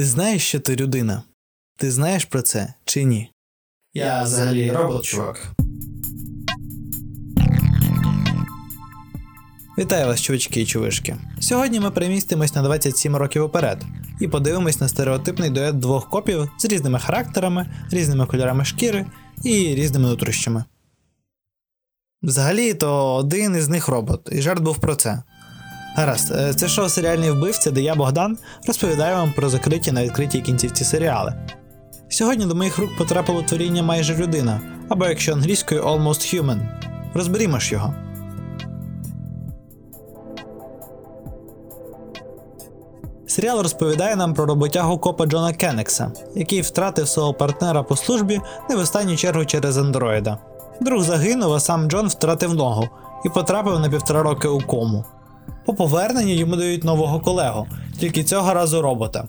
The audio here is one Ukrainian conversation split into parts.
Ти знаєш, що ти людина? Ти знаєш про це чи ні? Я взагалі робот, чувак. Вітаю вас, чувачки і чувишки. Сьогодні ми перемістимось на 27 років уперед і подивимось на стереотипний дует двох копів з різними характерами, різними кольорами шкіри і різними нутрощами. Взагалі, то один із них робот, і жарт був про це. Гаразд, е, це шоу серіальний вбивця, де я, Богдан, розповідаю вам про закриті на відкритій кінцівці серіали. Сьогодні до моїх рук потрапило творіння майже людина, або якщо англійською Almost Human. Розберімо ж його. Серіал розповідає нам про роботягу копа Джона Кеннекса, який втратив свого партнера по службі не в останню чергу через андроїда. Друг загинув, а сам Джон втратив ногу і потрапив на півтора роки у кому. По поверненню йому дають нового колегу, тільки цього разу робота.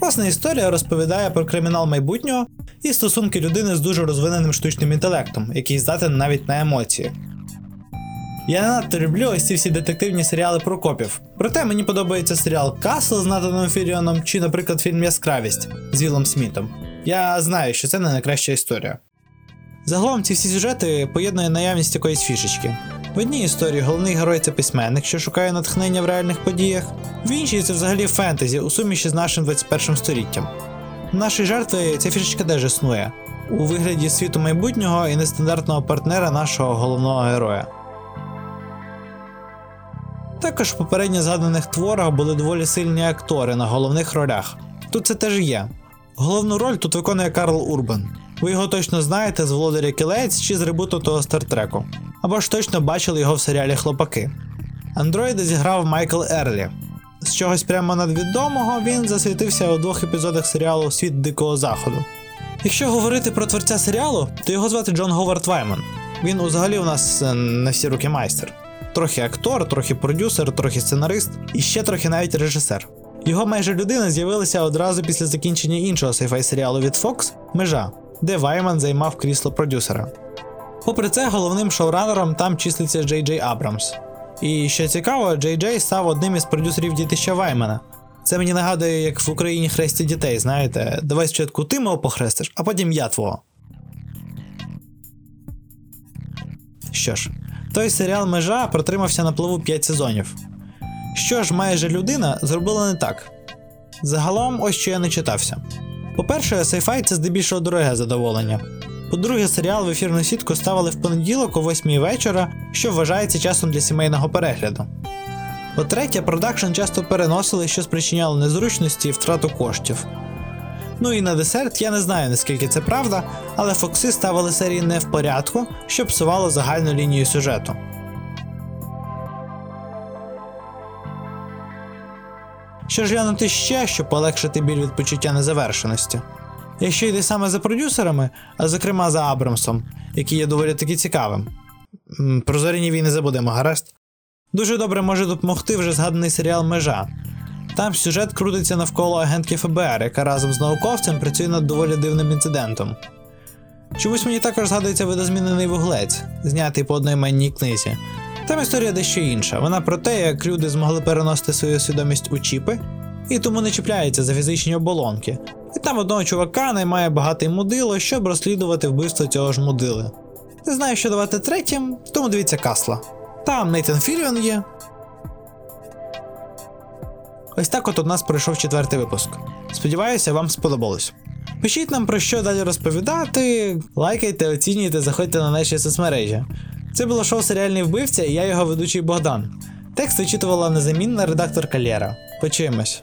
Власна історія розповідає про кримінал майбутнього і стосунки людини з дуже розвиненим штучним інтелектом, який здатен навіть на емоції. Я не надто люблю ось ці всі детективні серіали про копів. Проте мені подобається серіал Касл з Натаном Фіріоном чи, наприклад, фільм Яскравість з Вілом Смітом. Я знаю, що це не найкраща історія. Загалом ці всі сюжети поєднує наявність якоїсь фішечки. В одній історії головний герой це письменник, що шукає натхнення в реальних подіях, в іншій це взагалі фентезі у суміші з нашим 21 століттям. Нашій жертві ця фішечка теж існує у вигляді світу майбутнього і нестандартного партнера нашого головного героя. Також в попередньо згаданих творах були доволі сильні актори на головних ролях. Тут це теж є. Головну роль тут виконує Карл Урбан. Ви його точно знаєте з Володаря Кілець чи з ребуту Стартреку. Або ж точно бачили його в серіалі Хлопаки. Андроїда зіграв Майкл Ерлі. З чогось прямо надвідомого він засвітився у двох епізодах серіалу Світ Дикого Заходу. Якщо говорити про творця серіалу, то його звати Джон Говард Вайман. Він взагалі у нас е, на всі руки майстер. Трохи актор, трохи продюсер, трохи сценарист і ще трохи навіть режисер. Його майже людина з'явилася одразу після закінчення іншого сайфай серіалу від Fox Межа, де Вайман займав крісло продюсера. Попри це, головним шоуранером там числиться Джей Джей Абрамс. І що цікаво, Джей Джей став одним із продюсерів дітища Ваймана. Це мені нагадує, як в Україні хрестять дітей, знаєте, давай спочатку ти мого похрестиш, а потім я твого. Що ж, той серіал Межа протримався на плаву 5 сезонів. Що ж, майже людина зробила не так. Загалом, ось що я не читався. По-перше, sci-fi це здебільшого дороге задоволення. По-друге, серіал в ефірну сітку ставили в понеділок о 8 вечора, що вважається часом для сімейного перегляду. По-третє, продакшн часто переносили, що спричиняло незручності і втрату коштів. Ну і на десерт я не знаю наскільки це правда, але Фокси ставили серії не в порядку, що псувало загальну лінію сюжету. Що ж глянути ще, щоб полегшити біль від почуття незавершеності. Якщо йде саме за продюсерами, а зокрема за Абрамсом, який є доволі таки цікавим. Про зоряні війни забудемо, гаразд. Дуже добре може допомогти вже згаданий серіал Межа. Там сюжет крутиться навколо агентки ФБР, яка разом з науковцем працює над доволі дивним інцидентом. Чомусь мені також згадується видозмінений вуглець, знятий по одноіменній книзі. Там історія дещо інша. Вона про те, як люди змогли переносити свою свідомість у чіпи, і тому не чіпляються за фізичні оболонки. І там одного чувака наймає багатий мудило, щоб розслідувати вбивство цього ж мудили. Не знаю, що давати третім, тому дивіться касла. Там Нейтан Філіон є. Ось так от у нас пройшов четвертий випуск. Сподіваюся, вам сподобалось. Пишіть нам про що далі розповідати, лайкайте, оцінюйте, заходьте на наші соцмережі. Це було шоу Серіальний вбивця і я його ведучий Богдан. Текст вичитувала незамінна редакторка Лєра. Почуємось.